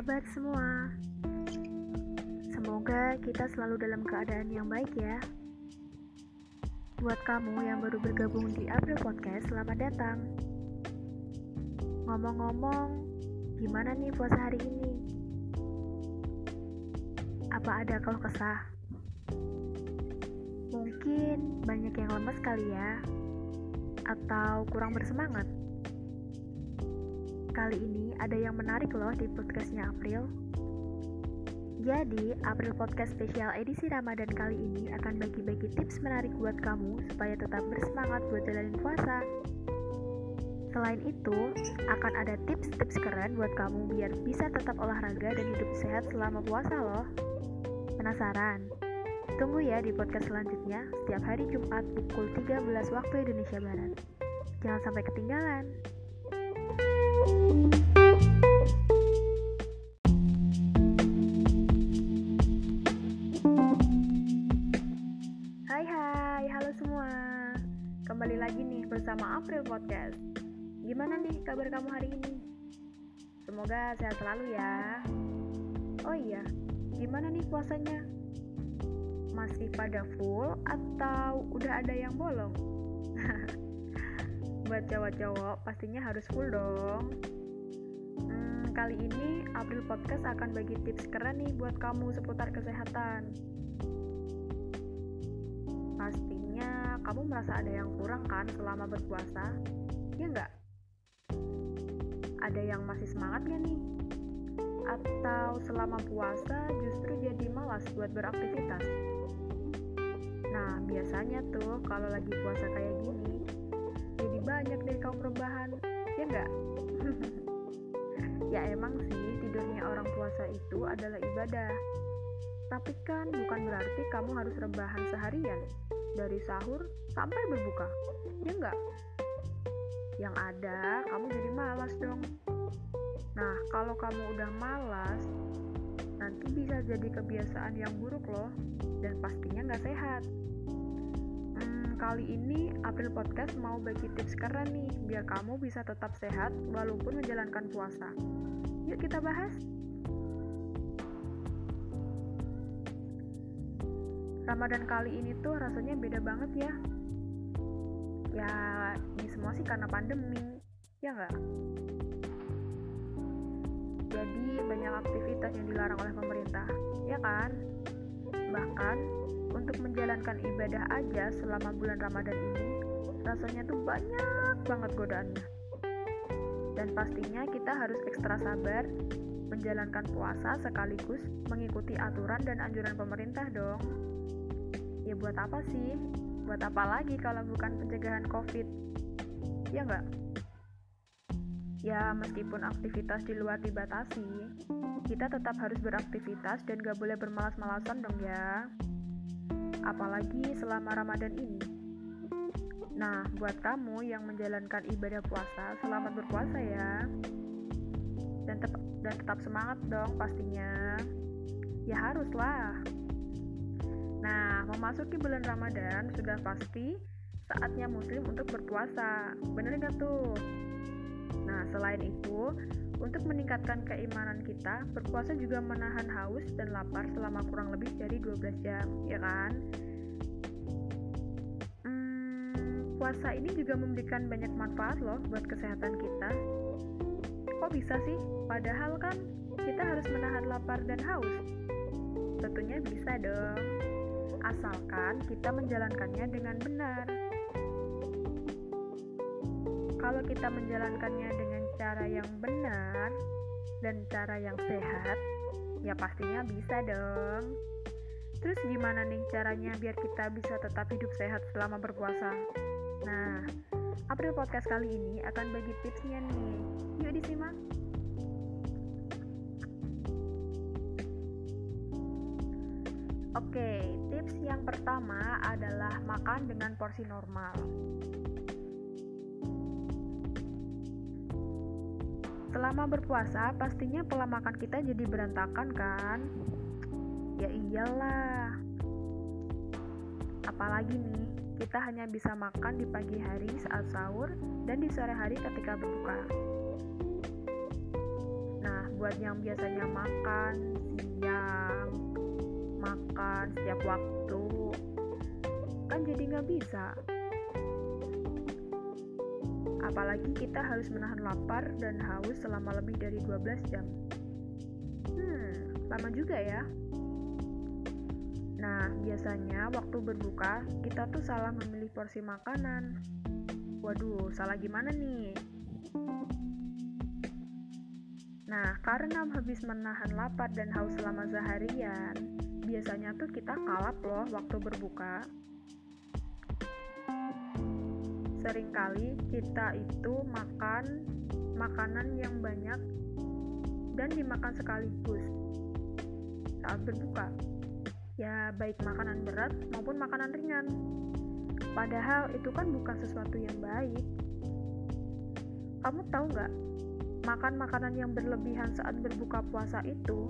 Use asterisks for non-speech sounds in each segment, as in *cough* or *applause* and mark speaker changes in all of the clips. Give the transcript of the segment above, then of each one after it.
Speaker 1: kabar semua? Semoga kita selalu dalam keadaan yang baik ya. Buat kamu yang baru bergabung di April Podcast, selamat datang. Ngomong-ngomong, gimana nih puasa hari ini? Apa ada kalau kesah? Mungkin banyak yang lemes kali ya, atau kurang bersemangat. Kali ini ada yang menarik loh di podcastnya April. Jadi, April Podcast spesial edisi Ramadan kali ini akan bagi-bagi tips menarik buat kamu supaya tetap bersemangat buat jalanin puasa. Selain itu, akan ada tips-tips keren buat kamu biar bisa tetap olahraga dan hidup sehat selama puasa loh. Penasaran? Tunggu ya di podcast selanjutnya setiap hari Jumat pukul 13 waktu Indonesia Barat. Jangan sampai ketinggalan. Hai hai, halo semua Kembali lagi nih bersama April Podcast Gimana nih kabar kamu hari ini? Semoga sehat selalu ya Oh iya, gimana nih puasanya? Masih pada full atau udah ada yang bolong? *laughs* buat cowok-cowok pastinya harus full dong. Hmm, kali ini April Podcast akan bagi tips keren nih buat kamu seputar kesehatan. Pastinya kamu merasa ada yang kurang kan selama berpuasa? Ya enggak? Ada yang masih semangat gak nih? Atau selama puasa justru jadi malas buat beraktivitas? Nah, biasanya tuh kalau lagi puasa kayak gini, banyak dari kaum rebahan ya enggak *laughs* ya emang sih tidurnya orang puasa itu adalah ibadah. Tapi kan bukan berarti kamu harus rebahan seharian. Dari sahur sampai berbuka. Ya enggak yang ada kamu jadi malas dong. Nah kalau kamu udah malas nanti bisa jadi kebiasaan yang buruk loh. Dan pastinya nggak sehat Kali ini April Podcast mau bagi tips keren nih biar kamu bisa tetap sehat walaupun menjalankan puasa. Yuk kita bahas. Ramadan kali ini tuh rasanya beda banget ya. Ya, ini semua sih karena pandemi, ya nggak? Jadi banyak aktivitas yang dilarang oleh pemerintah, ya kan? Bahkan untuk menjalankan ibadah aja selama bulan Ramadan ini rasanya tuh banyak banget godaannya. Dan pastinya kita harus ekstra sabar menjalankan puasa sekaligus mengikuti aturan dan anjuran pemerintah dong. Ya buat apa sih? Buat apa lagi kalau bukan pencegahan COVID? Ya nggak? Ya, meskipun aktivitas di luar dibatasi, kita tetap harus beraktivitas dan gak boleh bermalas-malasan dong ya apalagi selama Ramadan ini. Nah, buat kamu yang menjalankan ibadah puasa, selamat berpuasa ya. Dan, tep dan tetap semangat dong pastinya. Ya haruslah. Nah, memasuki bulan Ramadan sudah pasti saatnya muslim untuk berpuasa. Bener nggak tuh? Nah, selain itu, untuk meningkatkan keimanan kita, berpuasa juga menahan haus dan lapar selama kurang lebih dari 12 jam, ya kan? Hmm, puasa ini juga memberikan banyak manfaat loh buat kesehatan kita. Kok bisa sih? Padahal kan kita harus menahan lapar dan haus. Tentunya bisa dong. Asalkan kita menjalankannya dengan benar. Kalau kita menjalankannya dengan cara yang benar dan cara yang sehat, ya pastinya bisa dong. Terus gimana nih caranya biar kita bisa tetap hidup sehat selama berpuasa? Nah, April Podcast kali ini akan bagi tipsnya nih. Yuk disimak. Oke, tips yang pertama adalah makan dengan porsi normal. Selama berpuasa, pastinya pola makan kita jadi berantakan kan? Ya iyalah. Apalagi nih, kita hanya bisa makan di pagi hari saat sahur dan di sore hari ketika berbuka. Nah, buat yang biasanya makan siang, makan setiap waktu, kan jadi nggak bisa. Apalagi kita harus menahan lapar dan haus selama lebih dari 12 jam. Hmm, lama juga ya. Nah, biasanya waktu berbuka, kita tuh salah memilih porsi makanan. Waduh, salah gimana nih? Nah, karena habis menahan lapar dan haus selama seharian, biasanya tuh kita kalap loh waktu berbuka. Seringkali kita itu makan makanan yang banyak dan dimakan sekaligus saat berbuka ya baik makanan berat maupun makanan ringan. Padahal itu kan bukan sesuatu yang baik. Kamu tahu nggak, makan makanan yang berlebihan saat berbuka puasa itu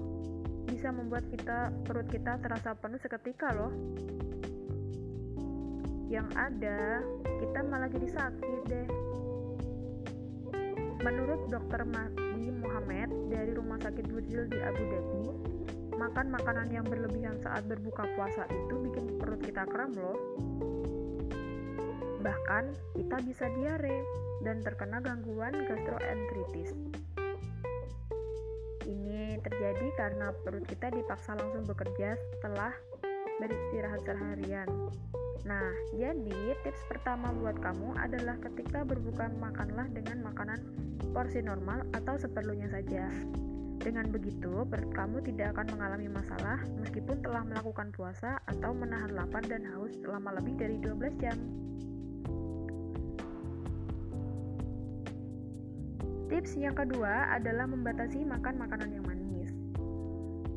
Speaker 1: bisa membuat kita perut kita terasa penuh seketika loh. Yang ada, kita malah jadi sakit deh. Menurut dokter Mahdi Muhammad dari Rumah Sakit Burjil di Abu Dhabi, makan makanan yang berlebihan saat berbuka puasa itu bikin perut kita kram loh. Bahkan kita bisa diare dan terkena gangguan gastroenteritis. Ini terjadi karena perut kita dipaksa langsung bekerja setelah beristirahat seharian. Nah, jadi tips pertama buat kamu adalah ketika berbuka makanlah dengan makanan porsi normal atau seperlunya saja. Dengan begitu, kamu tidak akan mengalami masalah meskipun telah melakukan puasa atau menahan lapar dan haus selama lebih dari 12 jam. Tips yang kedua adalah membatasi makan makanan yang manis.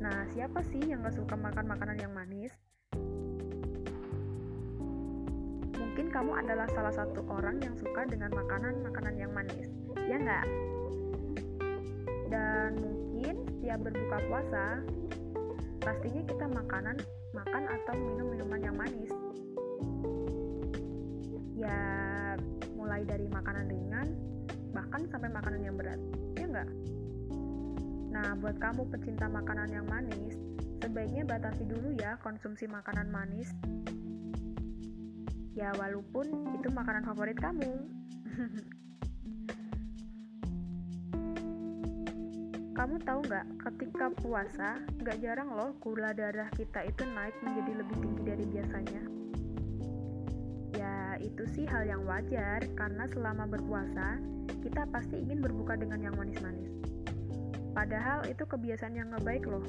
Speaker 1: Nah, siapa sih yang gak suka makan makanan yang manis? Mungkin kamu adalah salah satu orang yang suka dengan makanan-makanan yang manis, ya nggak? Dan mungkin setiap berbuka puasa pastinya kita makanan makan atau minum minuman yang manis. Ya mulai dari makanan ringan bahkan sampai makanan yang berat. Ya enggak nah buat kamu pecinta makanan yang manis sebaiknya batasi dulu ya konsumsi makanan manis ya walaupun itu makanan favorit kamu Kamu tahu nggak, ketika puasa, nggak jarang loh gula darah kita itu naik menjadi lebih tinggi dari biasanya. Ya, itu sih hal yang wajar, karena selama berpuasa, kita pasti ingin berbuka dengan yang manis-manis. Padahal itu kebiasaan yang nggak baik loh.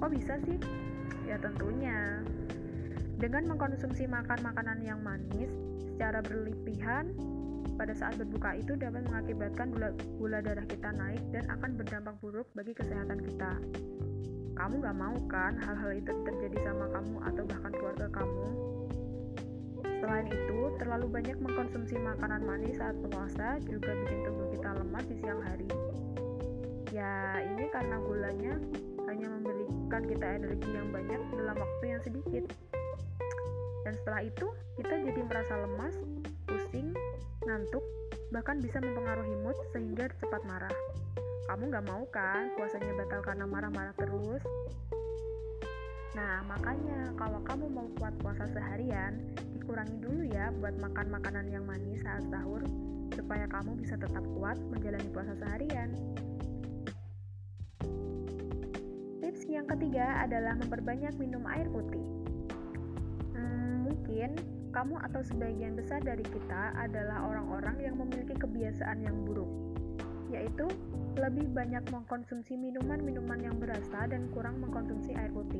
Speaker 1: Kok bisa sih? Ya tentunya. Dengan mengkonsumsi makan makanan yang manis secara berlebihan, pada saat berbuka itu dapat mengakibatkan gula, gula darah kita naik dan akan berdampak buruk bagi kesehatan kita. Kamu gak mau kan hal-hal itu terjadi sama kamu atau bahkan keluarga kamu? Selain itu, terlalu banyak mengkonsumsi makanan manis saat puasa juga bikin tubuh kita lemah di siang hari. Ya, ini karena gulanya hanya memberikan kita energi yang banyak dalam waktu yang sedikit. Dan setelah itu, kita jadi merasa lemas, pusing, ngantuk, bahkan bisa mempengaruhi mood sehingga cepat marah. Kamu gak mau kan puasanya batal karena marah-marah terus? Nah, makanya kalau kamu mau kuat puasa seharian, dikurangi dulu ya buat makan makanan yang manis saat sahur, supaya kamu bisa tetap kuat menjalani puasa seharian. Tips yang ketiga adalah memperbanyak minum air putih. Mungkin kamu atau sebagian besar dari kita adalah orang-orang yang memiliki kebiasaan yang buruk, yaitu lebih banyak mengkonsumsi minuman-minuman yang berasa dan kurang mengkonsumsi air putih.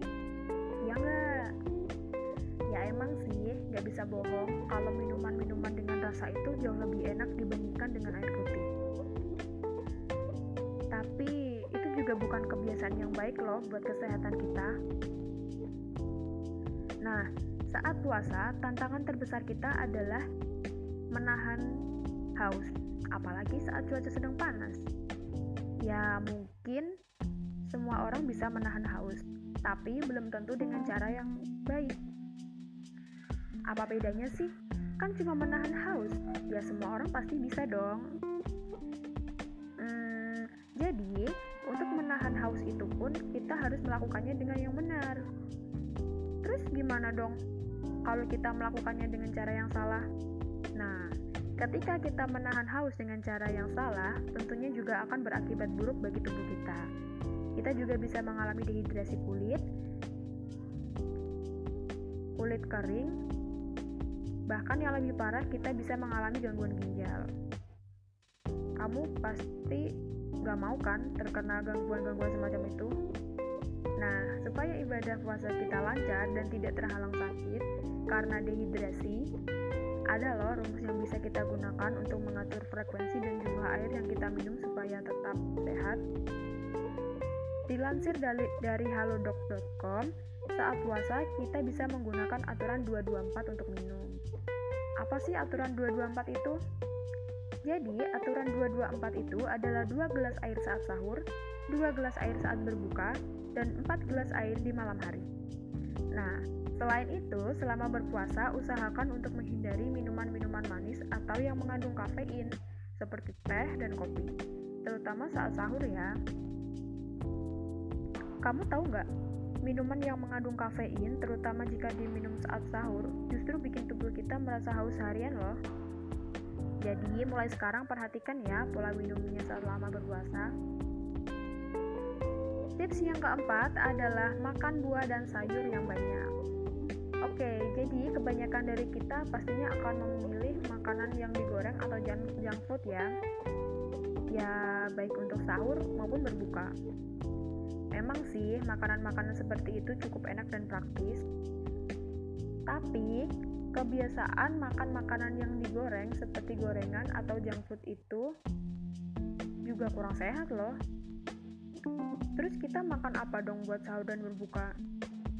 Speaker 1: Ya nggak? Ya emang sih, nggak bisa bohong kalau minuman-minuman dengan rasa itu jauh lebih enak dibandingkan dengan air putih. Tapi itu juga bukan kebiasaan yang baik loh buat kesehatan kita. Nah, saat puasa, tantangan terbesar kita adalah menahan haus, apalagi saat cuaca sedang panas. Ya, mungkin semua orang bisa menahan haus, tapi belum tentu dengan cara yang baik. Apa bedanya sih? Kan cuma menahan haus, ya semua orang pasti bisa dong. Hmm, Jadi, untuk menahan haus itu pun kita harus melakukannya dengan yang benar. Terus gimana dong kalau kita melakukannya dengan cara yang salah? Nah, ketika kita menahan haus dengan cara yang salah, tentunya juga akan berakibat buruk bagi tubuh kita. Kita juga bisa mengalami dehidrasi kulit, kulit kering, bahkan yang lebih parah kita bisa mengalami gangguan ginjal. Kamu pasti gak mau kan terkena gangguan-gangguan semacam itu? Nah, supaya ibadah puasa kita lancar dan tidak terhalang sakit karena dehidrasi, ada loh rumus yang bisa kita gunakan untuk mengatur frekuensi dan jumlah air yang kita minum supaya tetap sehat. Dilansir dari, dari halodoc.com, saat puasa kita bisa menggunakan aturan 224 untuk minum. Apa sih aturan 224 itu? Jadi, aturan 224 itu adalah 2 gelas air saat sahur, 2 gelas air saat berbuka, dan 4 gelas air di malam hari. Nah, selain itu, selama berpuasa usahakan untuk menghindari minuman-minuman manis atau yang mengandung kafein, seperti teh dan kopi, terutama saat sahur ya. Kamu tahu nggak, minuman yang mengandung kafein, terutama jika diminum saat sahur, justru bikin tubuh kita merasa haus harian loh. Jadi mulai sekarang perhatikan ya pola minumnya selama berpuasa. Tips yang keempat adalah makan buah dan sayur yang banyak. Oke, jadi kebanyakan dari kita pastinya akan memilih makanan yang digoreng atau junk, food ya. Ya, baik untuk sahur maupun berbuka. Memang sih, makanan-makanan seperti itu cukup enak dan praktis. Tapi, kebiasaan makan makanan yang digoreng seperti gorengan atau junk food itu juga kurang sehat loh. Terus kita makan apa dong buat sahur dan berbuka?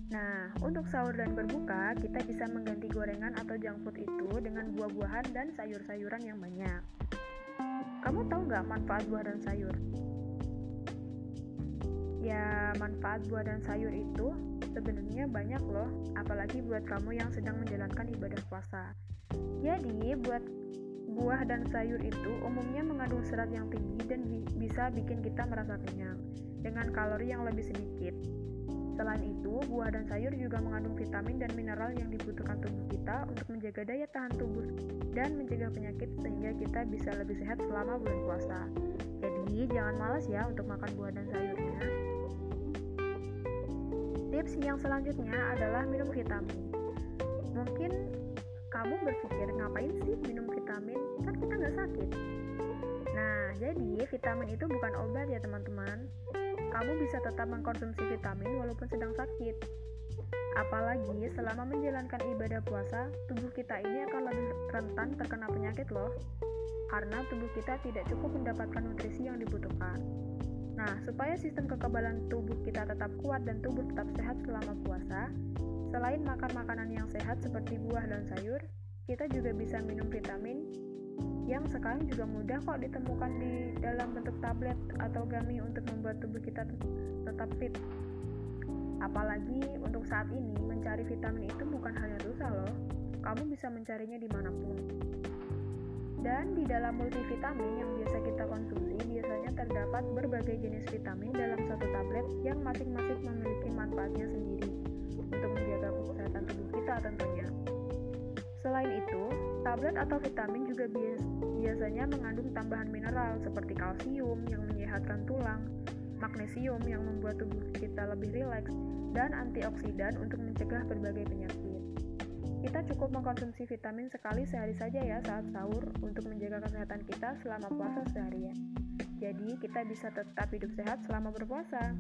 Speaker 1: Nah, untuk sahur dan berbuka, kita bisa mengganti gorengan atau junk food itu dengan buah-buahan dan sayur-sayuran yang banyak. Kamu tahu nggak manfaat buah dan sayur? Ya, manfaat buah dan sayur itu sebenarnya banyak loh, apalagi buat kamu yang sedang menjalankan ibadah puasa. Jadi, buat buah dan sayur itu umumnya mengandung serat yang tinggi dan bi bisa bikin kita merasa kenyang dengan kalori yang lebih sedikit. Selain itu, buah dan sayur juga mengandung vitamin dan mineral yang dibutuhkan tubuh kita untuk menjaga daya tahan tubuh dan mencegah penyakit sehingga kita bisa lebih sehat selama bulan puasa. Jadi, jangan malas ya untuk makan buah dan sayurnya. Tips yang selanjutnya adalah minum vitamin. Mungkin kamu berpikir ngapain sih minum vitamin? Kan kita nggak sakit. Nah, jadi vitamin itu bukan obat ya teman-teman. Kamu bisa tetap mengkonsumsi vitamin walaupun sedang sakit. Apalagi selama menjalankan ibadah puasa, tubuh kita ini akan lebih rentan terkena penyakit loh. Karena tubuh kita tidak cukup mendapatkan nutrisi yang dibutuhkan. Nah, supaya sistem kekebalan tubuh kita tetap kuat dan tubuh tetap sehat selama puasa, selain makan makanan yang sehat seperti buah dan sayur, kita juga bisa minum vitamin yang sekarang juga mudah kok ditemukan di dalam bentuk tablet atau gummy untuk membuat tubuh kita tetap fit. Apalagi untuk saat ini, mencari vitamin itu bukan hal yang susah loh. Kamu bisa mencarinya di mana pun. Dan di dalam multivitamin yang biasa kita konsumsi, biasanya terdapat berbagai jenis vitamin dalam satu tablet yang masing-masing memiliki manfaatnya sendiri untuk menjaga kesehatan tubuh kita tentunya. Selain itu, tablet atau vitamin juga biasanya mengandung tambahan mineral seperti kalsium yang menyehatkan tulang, magnesium yang membuat tubuh kita lebih rileks, dan antioksidan untuk mencegah berbagai penyakit. Kita cukup mengkonsumsi vitamin sekali sehari saja ya saat sahur untuk menjaga kesehatan kita selama puasa seharian. Jadi, kita bisa tetap hidup sehat selama berpuasa.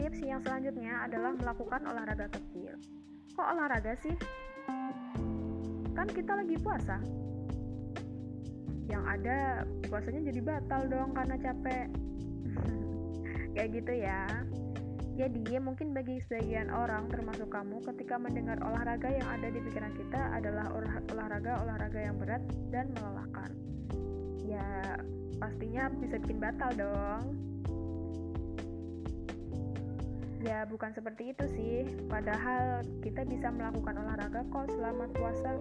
Speaker 1: Tips yang selanjutnya adalah melakukan olahraga kecil. Kok olahraga sih? Kan kita lagi puasa. Yang ada puasanya jadi batal dong karena capek. *laughs* Kayak gitu ya. Jadi, mungkin bagi sebagian orang, termasuk kamu, ketika mendengar olahraga yang ada di pikiran kita adalah olahraga-olahraga yang berat dan melelahkan. Ya, pastinya bisa bikin batal dong. Ya, bukan seperti itu sih. Padahal kita bisa melakukan olahraga kok selama puasa.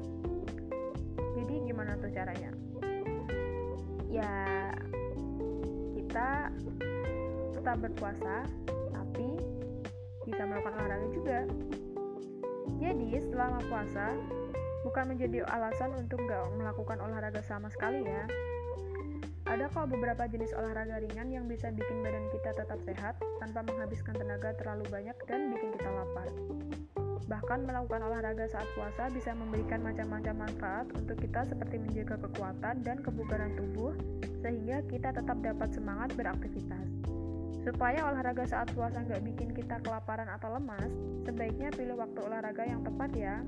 Speaker 1: Jadi gimana tuh caranya? Ya, kita tetap berpuasa, tapi bisa melakukan olahraga juga. Jadi, selama puasa, bukan menjadi alasan untuk nggak melakukan olahraga sama sekali ya. Ada kok beberapa jenis olahraga ringan yang bisa bikin badan kita tetap sehat tanpa menghabiskan tenaga terlalu banyak dan bikin kita lapar. Bahkan melakukan olahraga saat puasa bisa memberikan macam-macam manfaat untuk kita seperti menjaga kekuatan dan kebugaran tubuh sehingga kita tetap dapat semangat beraktivitas. Supaya olahraga saat puasa nggak bikin kita kelaparan atau lemas, sebaiknya pilih waktu olahraga yang tepat ya.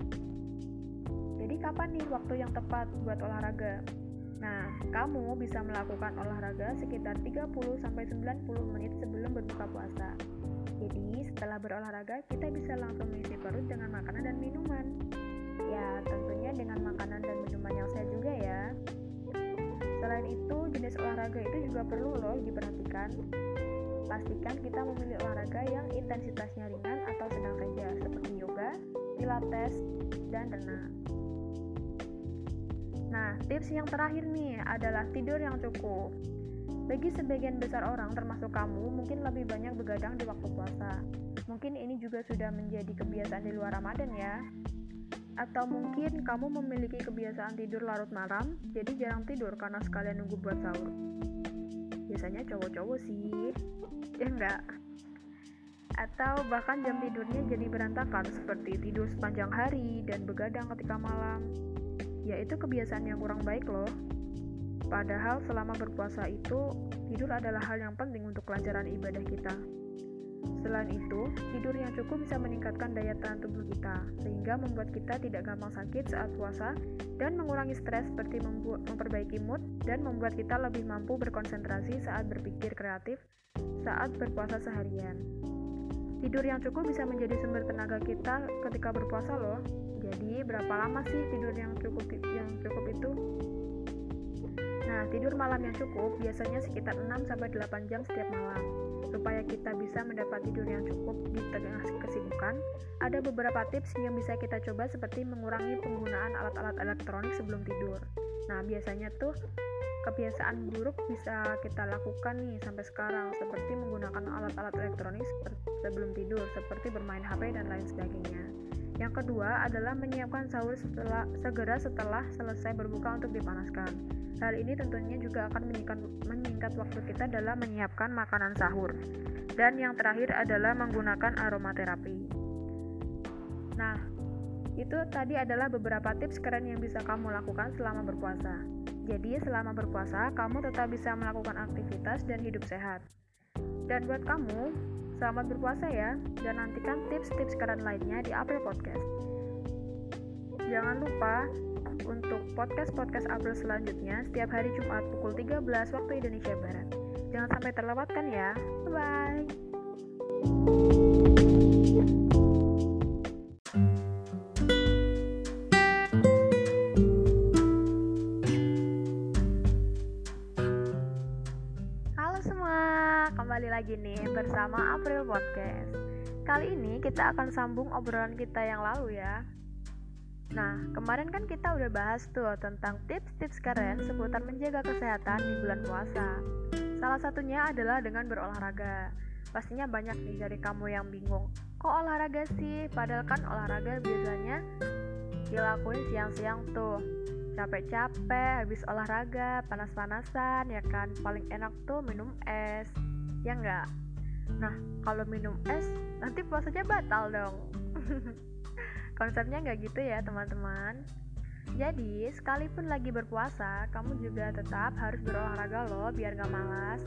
Speaker 1: Jadi kapan nih waktu yang tepat buat olahraga? Nah, kamu bisa melakukan olahraga sekitar 30-90 menit sebelum berbuka puasa. Jadi, setelah berolahraga, kita bisa langsung mengisi perut dengan makanan dan minuman. Ya, tentunya dengan makanan dan minuman yang sehat juga ya. Selain itu, jenis olahraga itu juga perlu loh diperhatikan. Pastikan kita memilih olahraga yang intensitasnya ringan atau sedang saja, seperti yoga, pilates, dan renang. Nah, tips yang terakhir nih adalah tidur yang cukup. Bagi sebagian besar orang, termasuk kamu, mungkin lebih banyak begadang di waktu puasa. Mungkin ini juga sudah menjadi kebiasaan di luar Ramadan ya. Atau mungkin kamu memiliki kebiasaan tidur larut malam, jadi jarang tidur karena sekalian nunggu buat sahur. Biasanya cowok-cowok sih, ya enggak? Atau bahkan jam tidurnya jadi berantakan seperti tidur sepanjang hari dan begadang ketika malam ya itu kebiasaan yang kurang baik loh. Padahal selama berpuasa itu, tidur adalah hal yang penting untuk kelancaran ibadah kita. Selain itu, tidur yang cukup bisa meningkatkan daya tahan tubuh kita, sehingga membuat kita tidak gampang sakit saat puasa dan mengurangi stres seperti memperbaiki mood dan membuat kita lebih mampu berkonsentrasi saat berpikir kreatif saat berpuasa seharian. Tidur yang cukup bisa menjadi sumber tenaga kita ketika berpuasa loh. Jadi, berapa lama sih tidur yang cukup yang cukup itu? Nah, tidur malam yang cukup biasanya sekitar 6 sampai 8 jam setiap malam. Supaya kita bisa mendapat tidur yang cukup di tengah kesibukan, ada beberapa tips yang bisa kita coba seperti mengurangi penggunaan alat-alat elektronik sebelum tidur. Nah, biasanya tuh kebiasaan buruk bisa kita lakukan nih sampai sekarang seperti menggunakan alat-alat elektronik sebelum tidur seperti bermain HP dan lain sebagainya. Yang kedua adalah menyiapkan sahur setelah segera setelah selesai berbuka untuk dipanaskan. Hal ini tentunya juga akan menyingkat, menyingkat waktu kita dalam menyiapkan makanan sahur. Dan yang terakhir adalah menggunakan aromaterapi. Nah, itu tadi adalah beberapa tips keren yang bisa kamu lakukan selama berpuasa. Jadi, selama berpuasa, kamu tetap bisa melakukan aktivitas dan hidup sehat. Dan buat kamu, selamat berpuasa ya, dan nantikan tips-tips keren lainnya di April Podcast. Jangan lupa untuk podcast-podcast April selanjutnya setiap hari Jumat pukul 13 waktu Indonesia Barat. Jangan sampai terlewatkan ya. Bye-bye. Kali ini kita akan sambung obrolan kita yang lalu ya. Nah, kemarin kan kita udah bahas tuh tentang tips-tips keren seputar menjaga kesehatan di bulan puasa. Salah satunya adalah dengan berolahraga. Pastinya banyak nih dari kamu yang bingung, kok olahraga sih? Padahal kan olahraga biasanya dilakuin siang-siang tuh capek-capek habis olahraga panas-panasan ya kan paling enak tuh minum es ya enggak nah kalau minum es nanti puasanya batal dong. *laughs* Konsepnya nggak gitu ya teman-teman. Jadi sekalipun lagi berpuasa kamu juga tetap harus berolahraga loh biar gak malas.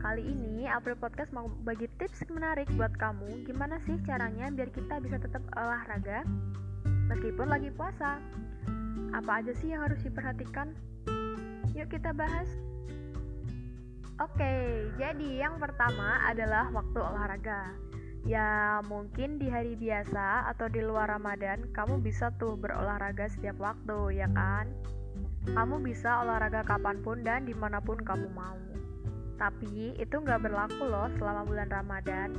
Speaker 1: Kali ini April Podcast mau bagi tips menarik buat kamu. Gimana sih caranya biar kita bisa tetap olahraga Meskipun lagi puasa? Apa aja sih yang harus diperhatikan? Yuk kita bahas Oke, jadi yang pertama adalah waktu olahraga. Ya, mungkin di hari biasa atau di luar Ramadan, kamu bisa tuh berolahraga setiap waktu, ya kan? Kamu bisa olahraga kapan pun dan di mana pun kamu mau. Tapi itu nggak berlaku loh selama bulan Ramadan.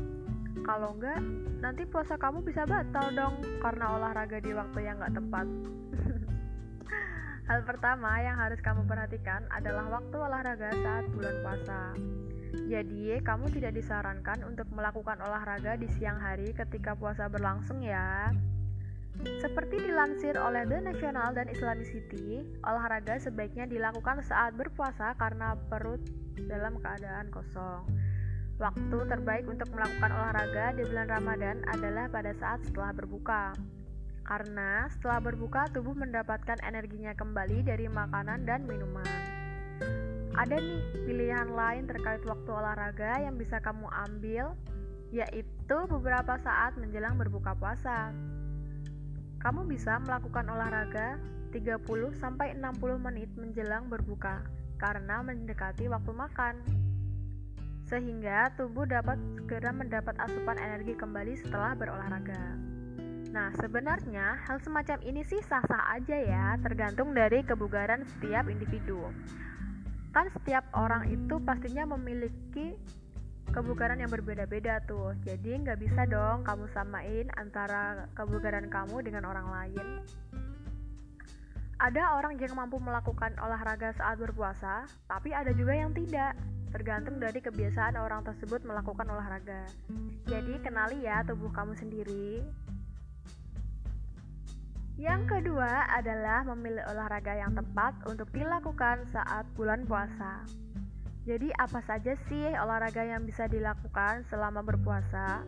Speaker 1: Kalau nggak, nanti puasa kamu bisa batal dong karena olahraga di waktu yang nggak tepat. Hal pertama yang harus kamu perhatikan adalah waktu olahraga saat bulan puasa. Jadi, kamu tidak disarankan untuk melakukan olahraga di siang hari ketika puasa berlangsung ya. Seperti dilansir oleh The National dan Islamicity, olahraga sebaiknya dilakukan saat berpuasa karena perut dalam keadaan kosong. Waktu terbaik untuk melakukan olahraga di bulan Ramadan adalah pada saat setelah berbuka. Karena setelah berbuka tubuh mendapatkan energinya kembali dari makanan dan minuman. Ada nih pilihan lain terkait waktu olahraga yang bisa kamu ambil, yaitu beberapa saat menjelang berbuka puasa. Kamu bisa melakukan olahraga 30 sampai 60 menit menjelang berbuka karena mendekati waktu makan. Sehingga tubuh dapat segera mendapat asupan energi kembali setelah berolahraga. Nah, sebenarnya hal semacam ini sih sah-sah aja ya, tergantung dari kebugaran setiap individu. Kan setiap orang itu pastinya memiliki kebugaran yang berbeda-beda tuh. Jadi nggak bisa dong kamu samain antara kebugaran kamu dengan orang lain. Ada orang yang mampu melakukan olahraga saat berpuasa tapi ada juga yang tidak. Tergantung dari kebiasaan orang tersebut melakukan olahraga. Jadi kenali ya tubuh kamu sendiri yang kedua adalah memilih olahraga yang tepat untuk dilakukan saat bulan puasa. Jadi apa saja sih olahraga yang bisa dilakukan selama berpuasa?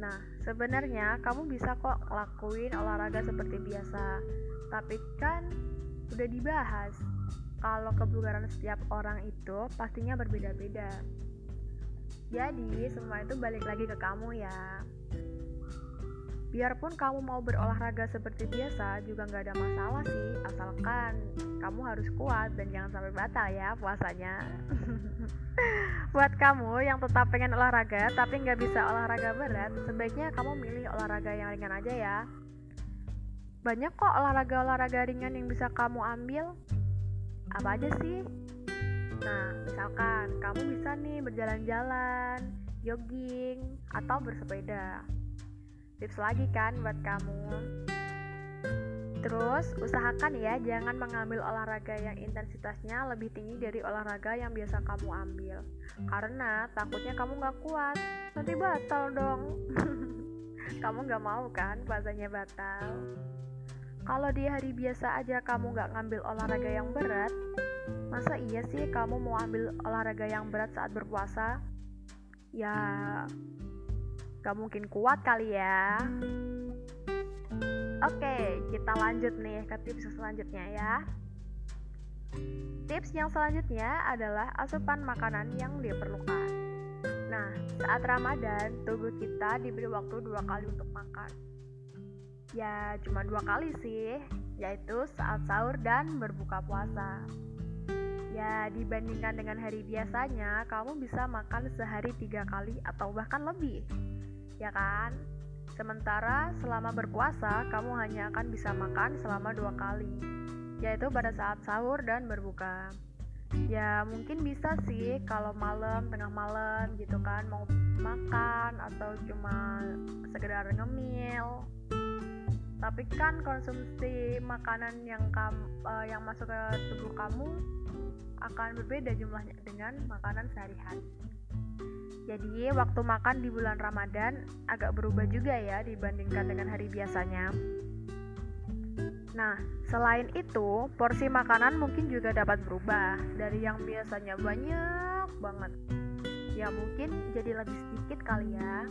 Speaker 1: Nah, sebenarnya kamu bisa kok lakuin olahraga seperti biasa. Tapi kan udah dibahas kalau kebugaran setiap orang itu pastinya berbeda-beda. Jadi, semua itu balik lagi ke kamu ya. Biarpun kamu mau berolahraga seperti biasa juga nggak ada masalah sih, asalkan kamu harus kuat dan jangan sampai batal ya puasanya. *laughs* Buat kamu yang tetap pengen olahraga tapi nggak bisa olahraga berat, sebaiknya kamu milih olahraga yang ringan aja ya. Banyak kok olahraga-olahraga ringan yang bisa kamu ambil. Apa aja sih? Nah, misalkan kamu bisa nih berjalan-jalan, jogging, atau bersepeda tips lagi kan buat kamu. Terus, usahakan ya jangan mengambil olahraga yang intensitasnya lebih tinggi dari olahraga yang biasa kamu ambil. Karena takutnya kamu gak kuat, nanti batal dong. *laughs* Kamu gak mau kan? Puasanya batal. Kalau di hari biasa aja kamu gak ngambil olahraga yang berat Masa iya sih kamu mau ambil olahraga yang berat saat berpuasa? Ya, Gak mungkin kuat kali ya. Oke, kita lanjut nih ke tips selanjutnya ya. Tips yang selanjutnya adalah asupan makanan yang diperlukan. Nah, saat Ramadan, tubuh kita diberi waktu dua kali untuk makan. Ya, cuma dua kali sih, yaitu saat sahur dan berbuka puasa. Ya, dibandingkan dengan hari biasanya, kamu bisa makan sehari tiga kali atau bahkan lebih ya kan? Sementara selama berpuasa, kamu hanya akan bisa makan selama dua kali, yaitu pada saat sahur dan berbuka. Ya mungkin bisa sih kalau malam, tengah malam gitu kan mau makan atau cuma sekedar ngemil. Tapi kan konsumsi makanan yang kam, uh, yang masuk ke tubuh kamu akan berbeda jumlahnya dengan makanan sehari-hari. Jadi, waktu makan di bulan Ramadan agak berubah juga ya dibandingkan dengan hari biasanya. Nah, selain itu, porsi makanan mungkin juga dapat berubah dari yang biasanya banyak banget. Ya mungkin jadi lebih sedikit kali ya.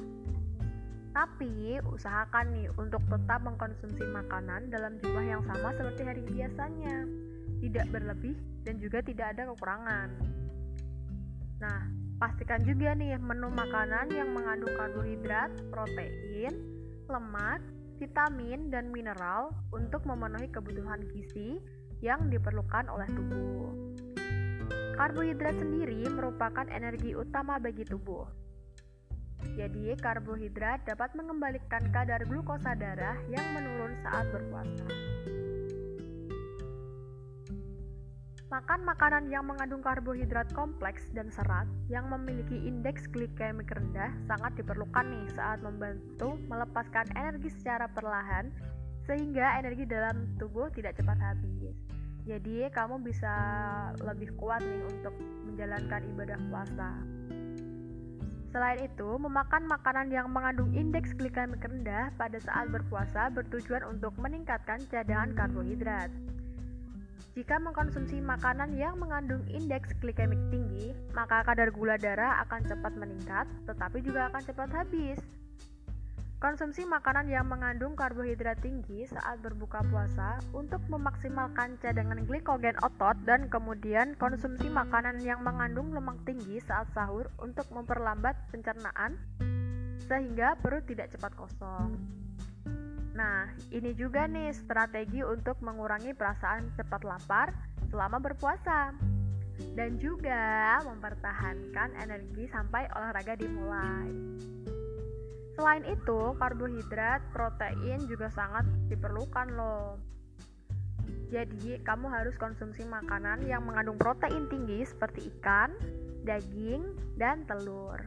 Speaker 1: Tapi, usahakan nih untuk tetap mengkonsumsi makanan dalam jumlah yang sama seperti hari biasanya. Tidak berlebih dan juga tidak ada kekurangan. Nah, Pastikan juga nih menu makanan yang mengandung karbohidrat, protein, lemak, vitamin, dan mineral untuk memenuhi kebutuhan gizi yang diperlukan oleh tubuh. Karbohidrat sendiri merupakan energi utama bagi tubuh. Jadi, karbohidrat dapat mengembalikan kadar glukosa darah yang menurun saat berpuasa. Makan makanan yang mengandung karbohidrat kompleks dan serat yang memiliki indeks glikemik rendah sangat diperlukan nih saat membantu melepaskan energi secara perlahan sehingga energi dalam tubuh tidak cepat habis. Jadi kamu bisa lebih kuat nih untuk menjalankan ibadah puasa. Selain itu, memakan makanan yang mengandung indeks glikemik rendah pada saat berpuasa bertujuan untuk meningkatkan cadangan karbohidrat. Jika mengkonsumsi makanan yang mengandung indeks glikemik tinggi, maka kadar gula darah akan cepat meningkat, tetapi juga akan cepat habis. Konsumsi makanan yang mengandung karbohidrat tinggi saat berbuka puasa untuk memaksimalkan cadangan glikogen otot dan kemudian konsumsi makanan yang mengandung lemak tinggi saat sahur untuk memperlambat pencernaan sehingga perut tidak cepat kosong. Nah, ini juga nih strategi untuk mengurangi perasaan cepat lapar selama berpuasa dan juga mempertahankan energi sampai olahraga dimulai. Selain itu, karbohidrat, protein juga sangat diperlukan loh. Jadi, kamu harus konsumsi makanan yang mengandung protein tinggi seperti ikan, daging, dan telur.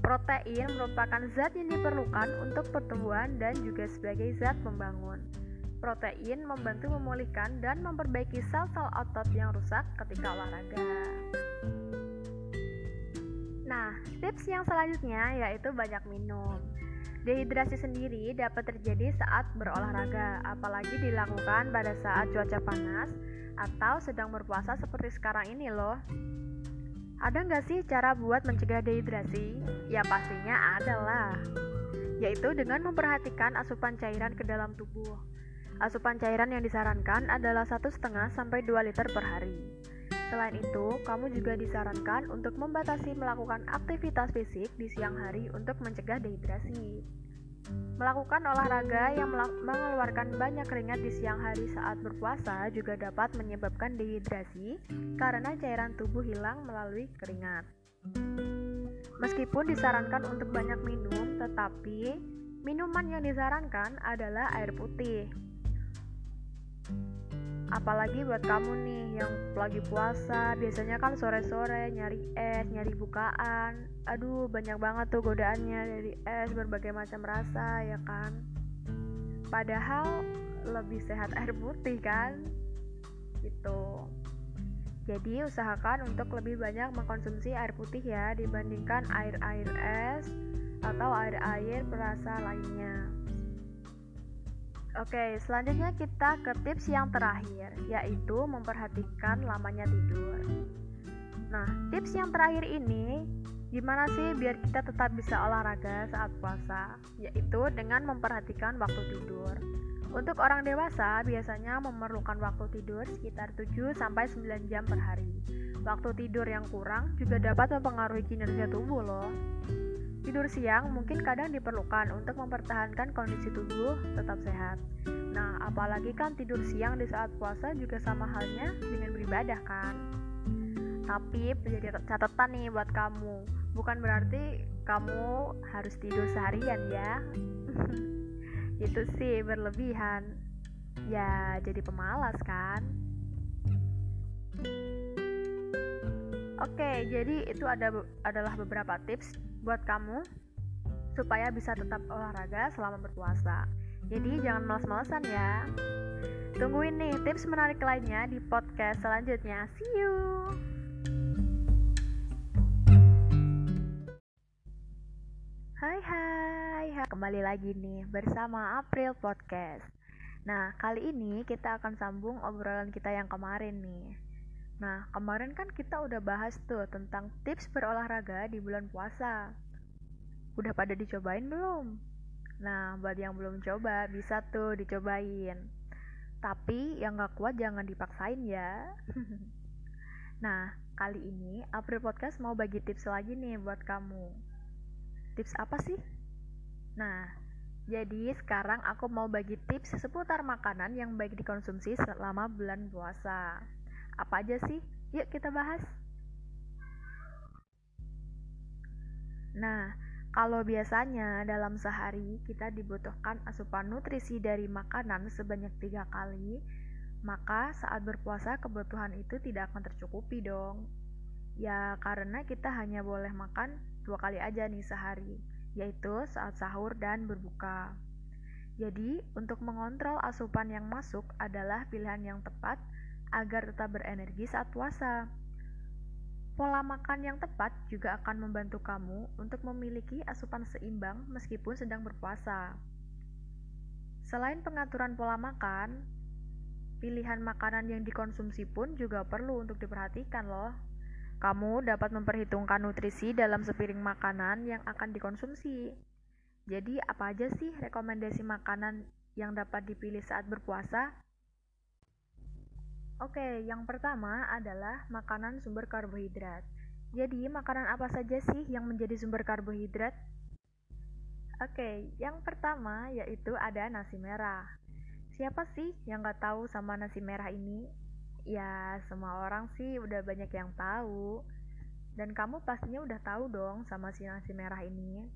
Speaker 1: Protein merupakan zat yang diperlukan untuk pertumbuhan dan juga sebagai zat pembangun. Protein membantu memulihkan dan memperbaiki sel-sel otot yang rusak ketika olahraga. Nah, tips yang selanjutnya yaitu banyak minum. Dehidrasi sendiri dapat terjadi saat berolahraga, apalagi dilakukan pada saat cuaca panas atau sedang berpuasa seperti sekarang ini loh. Ada nggak sih cara buat mencegah dehidrasi? Ya pastinya ada lah, yaitu dengan memperhatikan asupan cairan ke dalam tubuh. Asupan cairan yang disarankan adalah 1,5 sampai 2 liter per hari. Selain itu, kamu juga disarankan untuk membatasi melakukan aktivitas fisik di siang hari untuk mencegah dehidrasi. Melakukan olahraga yang mengeluarkan banyak keringat di siang hari saat berpuasa juga dapat menyebabkan dehidrasi karena cairan tubuh hilang melalui keringat. Meskipun disarankan untuk banyak minum, tetapi minuman yang disarankan adalah air putih apalagi buat kamu nih yang lagi puasa biasanya kan sore-sore nyari es nyari bukaan. Aduh banyak banget tuh godaannya dari es berbagai macam rasa ya kan? Padahal lebih sehat air putih kan? Gitu. Jadi usahakan untuk lebih banyak mengkonsumsi air putih ya dibandingkan air-air es atau air-air perasa lainnya Oke, selanjutnya kita ke tips yang terakhir, yaitu memperhatikan lamanya tidur. Nah, tips yang terakhir ini gimana sih biar kita tetap bisa olahraga saat puasa? Yaitu dengan memperhatikan waktu tidur. Untuk orang dewasa biasanya memerlukan waktu tidur sekitar 7 sampai 9 jam per hari. Waktu tidur yang kurang juga dapat mempengaruhi kinerja tubuh loh. Tidur siang mungkin kadang diperlukan untuk mempertahankan kondisi tubuh tetap sehat. Nah, apalagi kan tidur siang di saat puasa juga sama halnya dengan beribadah kan. Tapi menjadi catatan nih buat kamu, bukan berarti kamu harus tidur seharian ya. *laughs* Itu sih berlebihan. Ya, jadi pemalas kan. Oke, jadi itu ada adalah beberapa tips buat kamu supaya bisa tetap olahraga selama berpuasa. Jadi jangan males-malesan ya. Tungguin nih tips menarik lainnya di podcast selanjutnya. See you. Hai hai, kembali lagi nih bersama April Podcast. Nah, kali ini kita akan sambung obrolan kita yang kemarin nih. Nah, kemarin kan kita udah bahas tuh tentang tips berolahraga di bulan puasa. Udah pada dicobain belum? Nah, buat yang belum coba, bisa tuh dicobain. Tapi yang gak kuat jangan dipaksain ya. *laughs* nah, kali ini April Podcast mau bagi tips lagi nih buat kamu. Tips apa sih? Nah, jadi sekarang aku mau bagi tips seputar makanan yang baik dikonsumsi selama bulan puasa. Apa aja sih? Yuk kita bahas. Nah, kalau biasanya dalam sehari kita dibutuhkan asupan nutrisi dari makanan sebanyak tiga kali, maka saat berpuasa kebutuhan itu tidak akan tercukupi dong. Ya karena kita hanya boleh makan dua kali aja nih sehari, yaitu saat sahur dan berbuka. Jadi, untuk mengontrol asupan yang masuk adalah pilihan yang tepat agar tetap berenergi saat puasa. Pola makan yang tepat juga akan membantu kamu untuk memiliki asupan seimbang meskipun sedang berpuasa. Selain pengaturan pola makan, pilihan makanan yang dikonsumsi pun juga perlu untuk diperhatikan loh. Kamu dapat memperhitungkan nutrisi dalam sepiring makanan yang akan dikonsumsi. Jadi, apa aja sih rekomendasi makanan yang dapat dipilih saat berpuasa? Oke, yang pertama adalah makanan sumber karbohidrat. Jadi, makanan apa saja sih yang menjadi sumber karbohidrat? Oke, yang pertama yaitu ada nasi merah. Siapa sih yang gak tahu sama nasi merah ini? Ya, semua orang sih udah banyak yang tahu. Dan kamu pastinya udah tahu dong sama si nasi merah ini.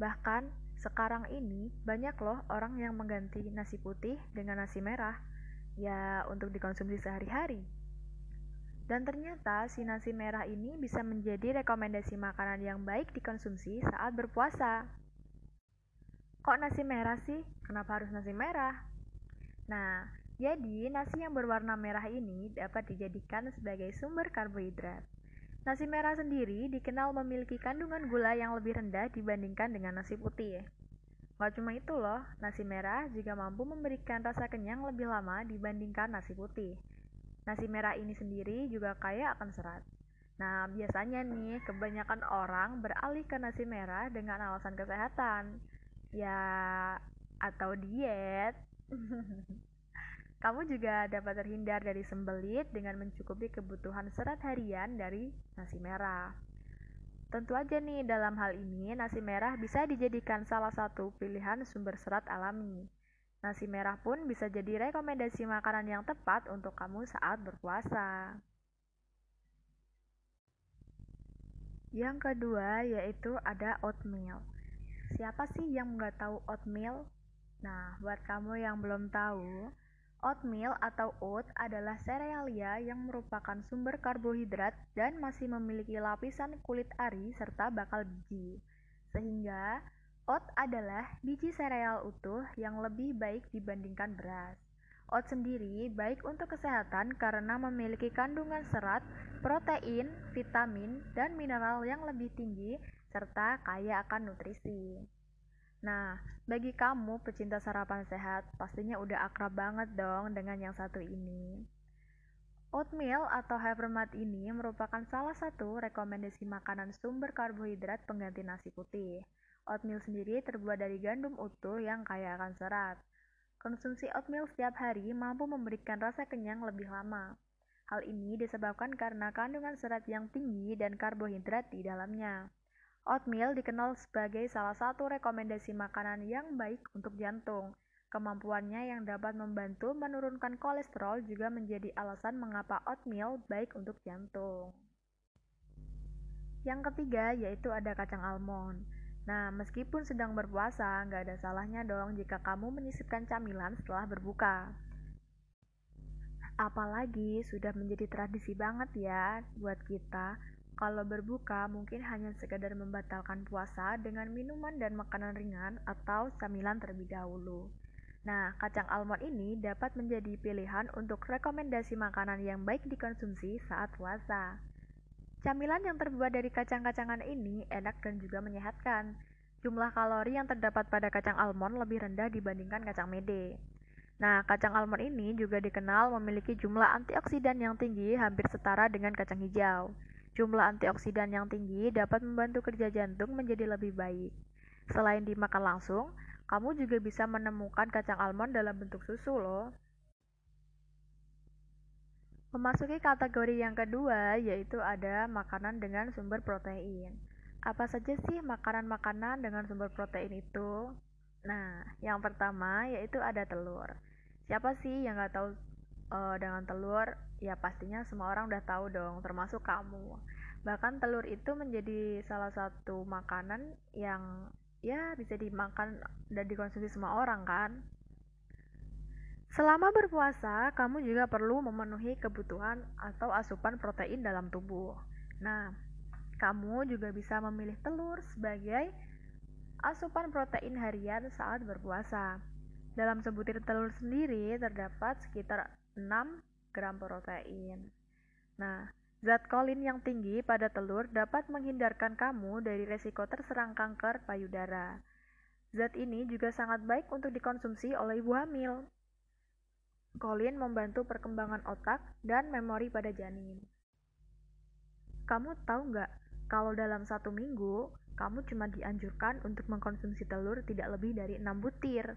Speaker 1: Bahkan, sekarang ini banyak loh orang yang mengganti nasi putih dengan nasi merah ya untuk dikonsumsi sehari-hari. Dan ternyata si nasi merah ini bisa menjadi rekomendasi makanan yang baik dikonsumsi saat berpuasa. Kok nasi merah sih? Kenapa harus nasi merah? Nah, jadi nasi yang berwarna merah ini dapat dijadikan sebagai sumber karbohidrat. Nasi merah sendiri dikenal memiliki kandungan gula yang lebih rendah dibandingkan dengan nasi putih. Gak cuma itu loh, nasi merah juga mampu memberikan rasa kenyang lebih lama dibandingkan nasi putih. Nasi merah ini sendiri juga kaya akan serat. Nah, biasanya nih, kebanyakan orang beralih ke nasi merah dengan alasan kesehatan. Ya, atau diet. *laughs* Kamu juga dapat terhindar dari sembelit dengan mencukupi kebutuhan serat harian dari nasi merah. Tentu aja nih, dalam hal ini nasi merah bisa dijadikan salah satu pilihan sumber serat alami. Nasi merah pun bisa jadi rekomendasi makanan yang tepat untuk kamu saat berpuasa. Yang kedua yaitu ada oatmeal. Siapa sih yang nggak tahu oatmeal? Nah, buat kamu yang belum tahu, Oatmeal atau oat adalah serealia yang merupakan sumber karbohidrat dan masih memiliki lapisan kulit ari serta bakal biji. Sehingga, oat adalah biji sereal utuh yang lebih baik dibandingkan beras. Oat sendiri baik untuk kesehatan karena memiliki kandungan serat, protein, vitamin, dan mineral yang lebih tinggi serta kaya akan nutrisi. Nah, bagi kamu pecinta sarapan sehat, pastinya udah akrab banget dong dengan yang satu ini. Oatmeal atau Havermat ini merupakan salah satu rekomendasi makanan sumber karbohidrat pengganti nasi putih. Oatmeal sendiri terbuat dari gandum utuh yang kaya akan serat. Konsumsi oatmeal setiap hari mampu memberikan rasa kenyang lebih lama. Hal ini disebabkan karena kandungan serat yang tinggi dan karbohidrat di dalamnya. Oatmeal dikenal sebagai salah satu rekomendasi makanan yang baik untuk jantung. Kemampuannya yang dapat membantu menurunkan kolesterol juga menjadi alasan mengapa oatmeal baik untuk jantung. Yang ketiga yaitu ada kacang almond. Nah, meskipun sedang berpuasa, nggak ada salahnya dong jika kamu menyisipkan camilan setelah berbuka. Apalagi sudah menjadi tradisi banget ya buat kita kalau berbuka mungkin hanya sekedar membatalkan puasa dengan minuman dan makanan ringan atau camilan terlebih dahulu. Nah, kacang almond ini dapat menjadi pilihan untuk rekomendasi makanan yang baik dikonsumsi saat puasa. Camilan yang terbuat dari kacang-kacangan ini enak dan juga menyehatkan. Jumlah kalori yang terdapat pada kacang almond lebih rendah dibandingkan kacang mede. Nah, kacang almond ini juga dikenal memiliki jumlah antioksidan yang tinggi hampir setara dengan kacang hijau. Jumlah antioksidan yang tinggi dapat membantu kerja jantung menjadi lebih baik. Selain dimakan langsung, kamu juga bisa menemukan kacang almond dalam bentuk susu loh. Memasuki kategori yang kedua yaitu ada makanan dengan sumber protein. Apa saja sih makanan-makanan dengan sumber protein itu? Nah, yang pertama yaitu ada telur. Siapa sih yang nggak tahu uh, dengan telur ya pastinya semua orang udah tahu dong termasuk kamu bahkan telur itu menjadi salah satu makanan yang ya bisa dimakan dan dikonsumsi semua orang kan Selama berpuasa, kamu juga perlu memenuhi kebutuhan atau asupan protein dalam tubuh. Nah, kamu juga bisa memilih telur sebagai asupan protein harian saat berpuasa. Dalam sebutir telur sendiri terdapat sekitar 6 gram protein. Nah, zat kolin yang tinggi pada telur dapat menghindarkan kamu dari resiko terserang kanker payudara. Zat ini juga sangat baik untuk dikonsumsi oleh ibu hamil. Kolin membantu perkembangan otak dan memori pada janin. Kamu tahu nggak, kalau dalam satu minggu, kamu cuma dianjurkan untuk mengkonsumsi telur tidak lebih dari 6 butir.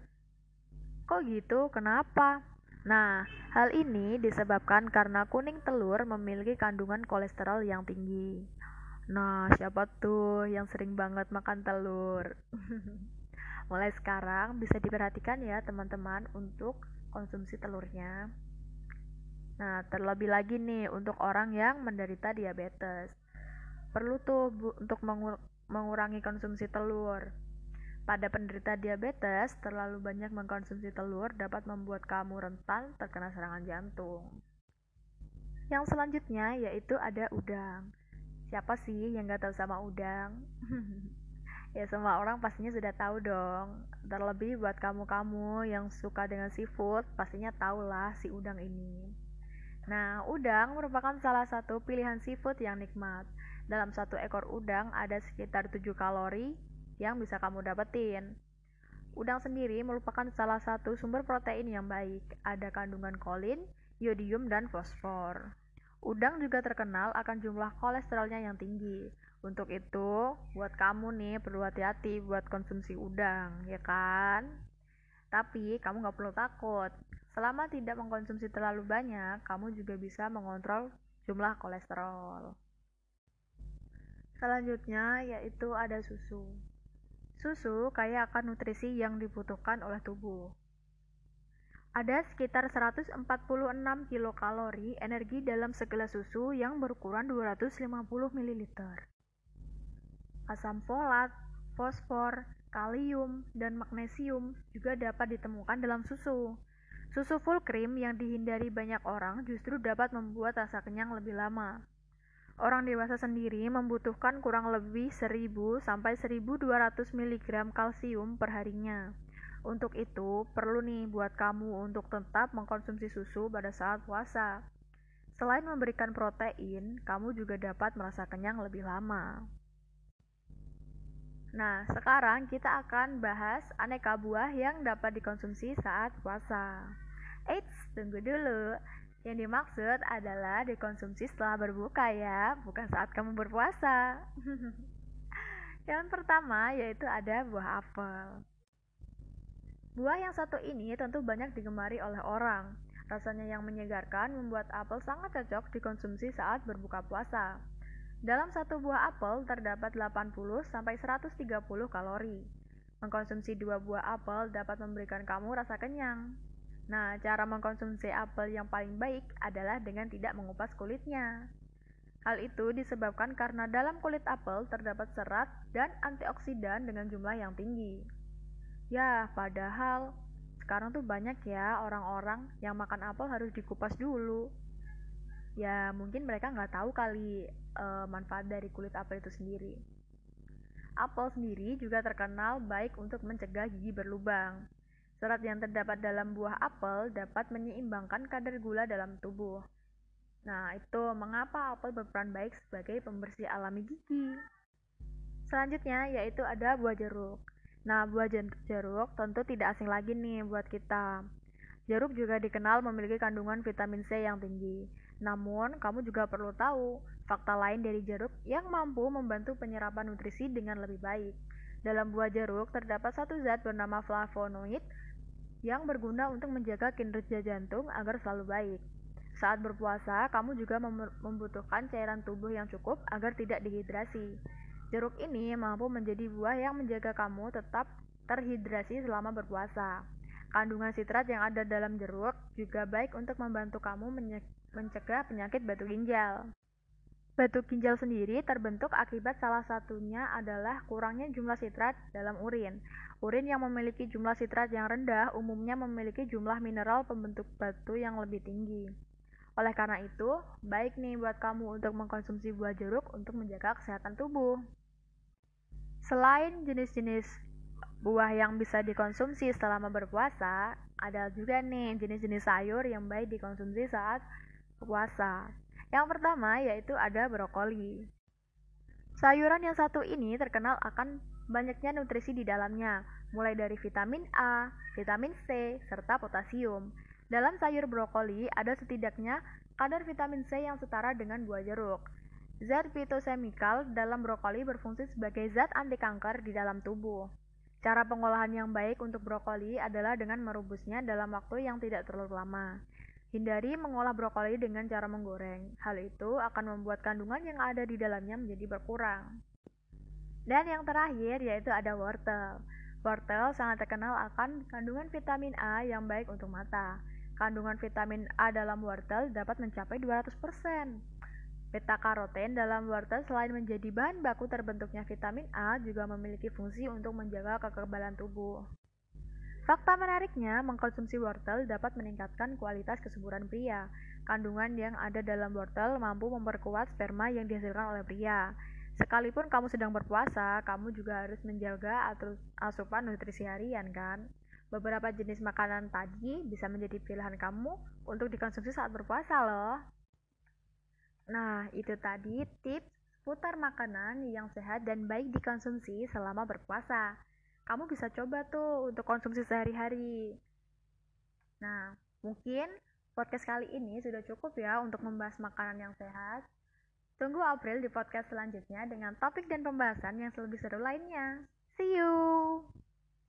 Speaker 1: Kok gitu? Kenapa? Nah, hal ini disebabkan karena kuning telur memiliki kandungan kolesterol yang tinggi. Nah, siapa tuh yang sering banget makan telur? *laughs* Mulai sekarang bisa diperhatikan ya teman-teman untuk konsumsi telurnya. Nah, terlebih lagi nih untuk orang yang menderita diabetes. Perlu tuh bu, untuk mengur mengurangi konsumsi telur. Pada penderita diabetes, terlalu banyak mengkonsumsi telur dapat membuat kamu rentan terkena serangan jantung. Yang selanjutnya yaitu ada udang. Siapa sih yang gak tahu sama udang? *laughs* ya semua orang pastinya sudah tahu dong. Terlebih buat kamu-kamu yang suka dengan seafood, pastinya tahulah si udang ini. Nah, udang merupakan salah satu pilihan seafood yang nikmat. Dalam satu ekor udang ada sekitar 7 kalori, yang bisa kamu dapetin. Udang sendiri merupakan salah satu sumber protein yang baik. Ada kandungan kolin, yodium, dan fosfor. Udang juga terkenal akan jumlah kolesterolnya yang tinggi. Untuk itu, buat kamu nih perlu hati-hati buat konsumsi udang, ya kan? Tapi kamu nggak perlu takut. Selama tidak mengkonsumsi terlalu banyak, kamu juga bisa mengontrol jumlah kolesterol. Selanjutnya yaitu ada susu. Susu kaya akan nutrisi yang dibutuhkan oleh tubuh. Ada sekitar 146 kilokalori energi dalam segelas susu yang berukuran 250 ml. Asam folat, fosfor, kalium, dan magnesium juga dapat ditemukan dalam susu. Susu full cream yang dihindari banyak orang justru dapat membuat rasa kenyang lebih lama. Orang dewasa sendiri membutuhkan kurang lebih 1000 sampai 1200 mg kalsium per harinya. Untuk itu, perlu nih buat kamu untuk tetap mengkonsumsi susu pada saat puasa. Selain memberikan protein, kamu juga dapat merasa kenyang lebih lama. Nah, sekarang kita akan bahas aneka buah yang dapat dikonsumsi saat puasa. Eits, tunggu dulu. Yang dimaksud adalah dikonsumsi setelah berbuka ya, bukan saat kamu berpuasa. *laughs* yang pertama yaitu ada buah apel. Buah yang satu ini tentu banyak digemari oleh orang. Rasanya yang menyegarkan membuat apel sangat cocok dikonsumsi saat berbuka puasa. Dalam satu buah apel terdapat 80 sampai 130 kalori. Mengkonsumsi dua buah apel dapat memberikan kamu rasa kenyang. Nah, cara mengkonsumsi apel yang paling baik adalah dengan tidak mengupas kulitnya. Hal itu disebabkan karena dalam kulit apel terdapat serat dan antioksidan dengan jumlah yang tinggi. Ya, padahal sekarang tuh banyak ya orang-orang yang makan apel harus dikupas dulu. Ya, mungkin mereka nggak tahu kali e, manfaat dari kulit apel itu sendiri. Apel sendiri juga terkenal baik untuk mencegah gigi berlubang. Serat yang terdapat dalam buah apel dapat menyeimbangkan kadar gula dalam tubuh. Nah, itu mengapa apel berperan baik sebagai pembersih alami gigi. Selanjutnya yaitu ada buah jeruk. Nah, buah jeruk tentu tidak asing lagi nih buat kita. Jeruk juga dikenal memiliki kandungan vitamin C yang tinggi. Namun, kamu juga perlu tahu fakta lain dari jeruk yang mampu membantu penyerapan nutrisi dengan lebih baik. Dalam buah jeruk terdapat satu zat bernama flavonoid yang berguna untuk menjaga kinerja jantung agar selalu baik. Saat berpuasa, kamu juga membutuhkan cairan tubuh yang cukup agar tidak dehidrasi. Jeruk ini mampu menjadi buah yang menjaga kamu tetap terhidrasi selama berpuasa. Kandungan sitrat yang ada dalam jeruk juga baik untuk membantu kamu mencegah penyakit batu ginjal. Batu ginjal sendiri terbentuk akibat salah satunya adalah kurangnya jumlah sitrat dalam urin. Urin yang memiliki jumlah sitrat yang rendah umumnya memiliki jumlah mineral pembentuk batu yang lebih tinggi. Oleh karena itu, baik nih buat kamu untuk mengkonsumsi buah jeruk untuk menjaga kesehatan tubuh. Selain jenis-jenis Buah yang bisa dikonsumsi selama berpuasa ada juga nih jenis-jenis sayur yang baik dikonsumsi saat puasa. Yang pertama yaitu ada brokoli. Sayuran yang satu ini terkenal akan banyaknya nutrisi di dalamnya, mulai dari vitamin A, vitamin C, serta potasium. Dalam sayur brokoli ada setidaknya kadar vitamin C yang setara dengan buah jeruk. Zat fitosemikal dalam brokoli berfungsi sebagai zat anti kanker di dalam tubuh. Cara pengolahan yang baik untuk brokoli adalah dengan merebusnya dalam waktu yang tidak terlalu lama. Hindari mengolah brokoli dengan cara menggoreng. Hal itu akan membuat kandungan yang ada di dalamnya menjadi berkurang. Dan yang terakhir yaitu ada wortel. Wortel sangat terkenal akan kandungan vitamin A yang baik untuk mata. Kandungan vitamin A dalam wortel dapat mencapai 200%. Beta karoten dalam wortel selain menjadi bahan baku terbentuknya vitamin A juga memiliki fungsi untuk menjaga kekebalan tubuh. Fakta menariknya, mengkonsumsi wortel dapat meningkatkan kualitas kesuburan pria. Kandungan yang ada dalam wortel mampu memperkuat sperma yang dihasilkan oleh pria. Sekalipun kamu sedang berpuasa, kamu juga harus menjaga asupan nutrisi harian kan? Beberapa jenis makanan tadi bisa menjadi pilihan kamu untuk dikonsumsi saat berpuasa loh. Nah, itu tadi tips putar makanan yang sehat dan baik dikonsumsi selama berpuasa. Kamu bisa coba tuh untuk konsumsi sehari-hari. Nah, mungkin podcast kali ini sudah cukup ya untuk membahas makanan yang sehat. Tunggu April di podcast selanjutnya dengan topik dan pembahasan yang lebih seru lainnya. See you!